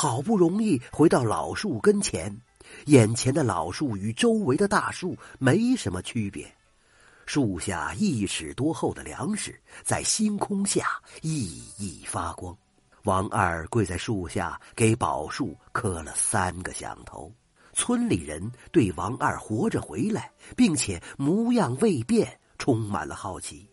好不容易回到老树跟前，眼前的老树与周围的大树没什么区别。树下一尺多厚的粮食在星空下熠熠发光。王二跪在树下，给宝树磕了三个响头。村里人对王二活着回来，并且模样未变，充满了好奇。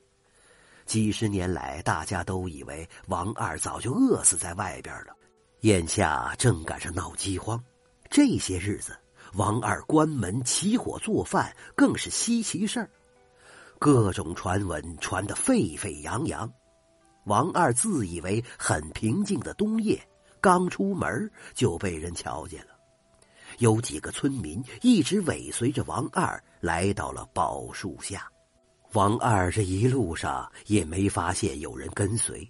几十年来，大家都以为王二早就饿死在外边了。眼下正赶上闹饥荒，这些日子，王二关门起火做饭更是稀奇事儿，各种传闻传得沸沸扬扬。王二自以为很平静的冬夜，刚出门就被人瞧见了。有几个村民一直尾随着王二来到了宝树下，王二这一路上也没发现有人跟随，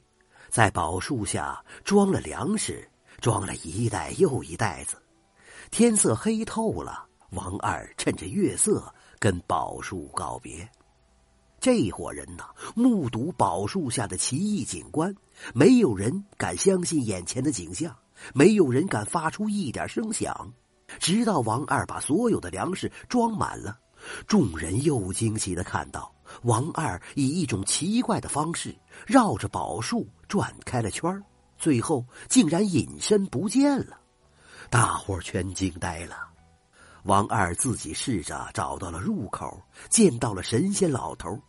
在宝树下装了粮食，装了一袋又一袋子。天色黑透了，王二趁着月色跟宝树告别。这伙人呐，目睹宝树下的奇异景观，没有人敢相信眼前的景象，没有人敢发出一点声响，直到王二把所有的粮食装满了，众人又惊奇的看到王二以一种奇怪的方式绕着宝树转开了圈儿最后竟然隐身不见了，大伙全惊呆了。王二自己试着找到了入口，见到了神仙老头。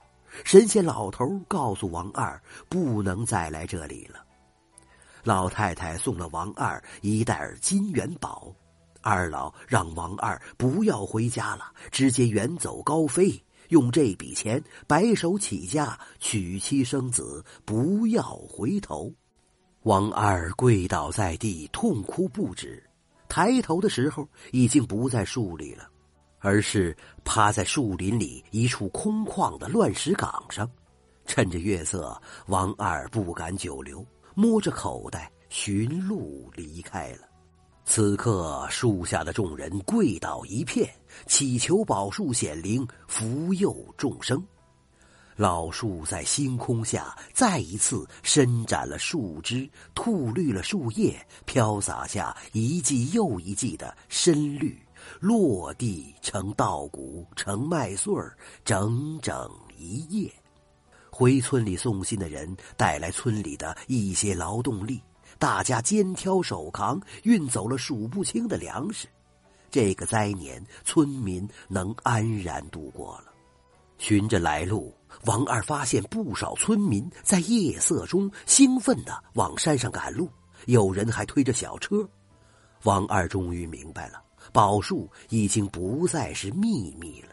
神仙老头告诉王二，不能再来这里了。老太太送了王二一袋金元宝，二老让王二不要回家了，直接远走高飞，用这笔钱白手起家娶妻生子，不要回头。王二跪倒在地，痛哭不止。抬头的时候，已经不在树里了。而是趴在树林里一处空旷的乱石岗上，趁着月色，王二不敢久留，摸着口袋寻路离开了。此刻，树下的众人跪倒一片，祈求宝树显灵，福佑众生。老树在星空下再一次伸展了树枝，吐绿了树叶，飘洒下一季又一季的深绿。落地成稻谷，成麦穗儿，整整一夜。回村里送信的人带来村里的一些劳动力，大家肩挑手扛，运走了数不清的粮食。这个灾年，村民能安然度过了。循着来路，王二发现不少村民在夜色中兴奋地往山上赶路，有人还推着小车。王二终于明白了。宝树已经不再是秘密了。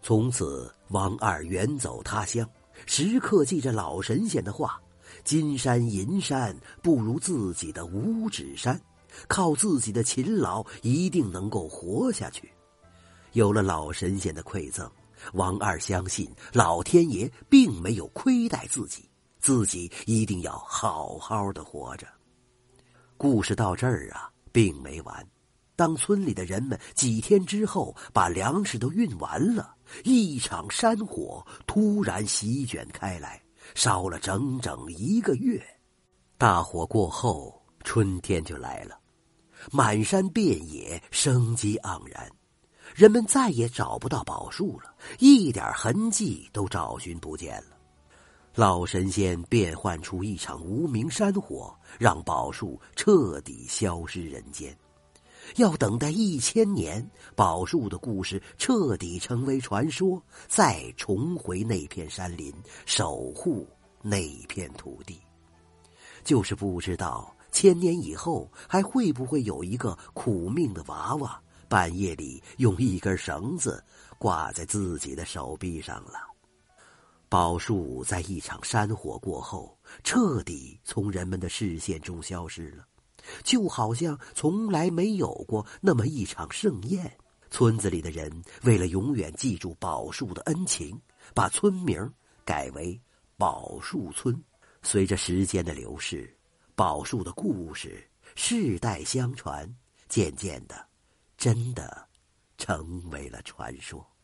从此，王二远走他乡，时刻记着老神仙的话：“金山银山不如自己的五指山，靠自己的勤劳一定能够活下去。”有了老神仙的馈赠，王二相信老天爷并没有亏待自己，自己一定要好好的活着。故事到这儿啊，并没完。当村里的人们几天之后把粮食都运完了，一场山火突然席卷开来，烧了整整一个月。大火过后，春天就来了，满山遍野生机盎然，人们再也找不到宝树了，一点痕迹都找寻不见了。老神仙变幻出一场无名山火，让宝树彻底消失人间。要等待一千年，宝树的故事彻底成为传说，再重回那片山林，守护那片土地。就是不知道千年以后还会不会有一个苦命的娃娃，半夜里用一根绳子挂在自己的手臂上了。宝树在一场山火过后，彻底从人们的视线中消失了。就好像从来没有过那么一场盛宴。村子里的人为了永远记住宝树的恩情，把村名改为宝树村。随着时间的流逝，宝树的故事世代相传，渐渐的，真的成为了传说。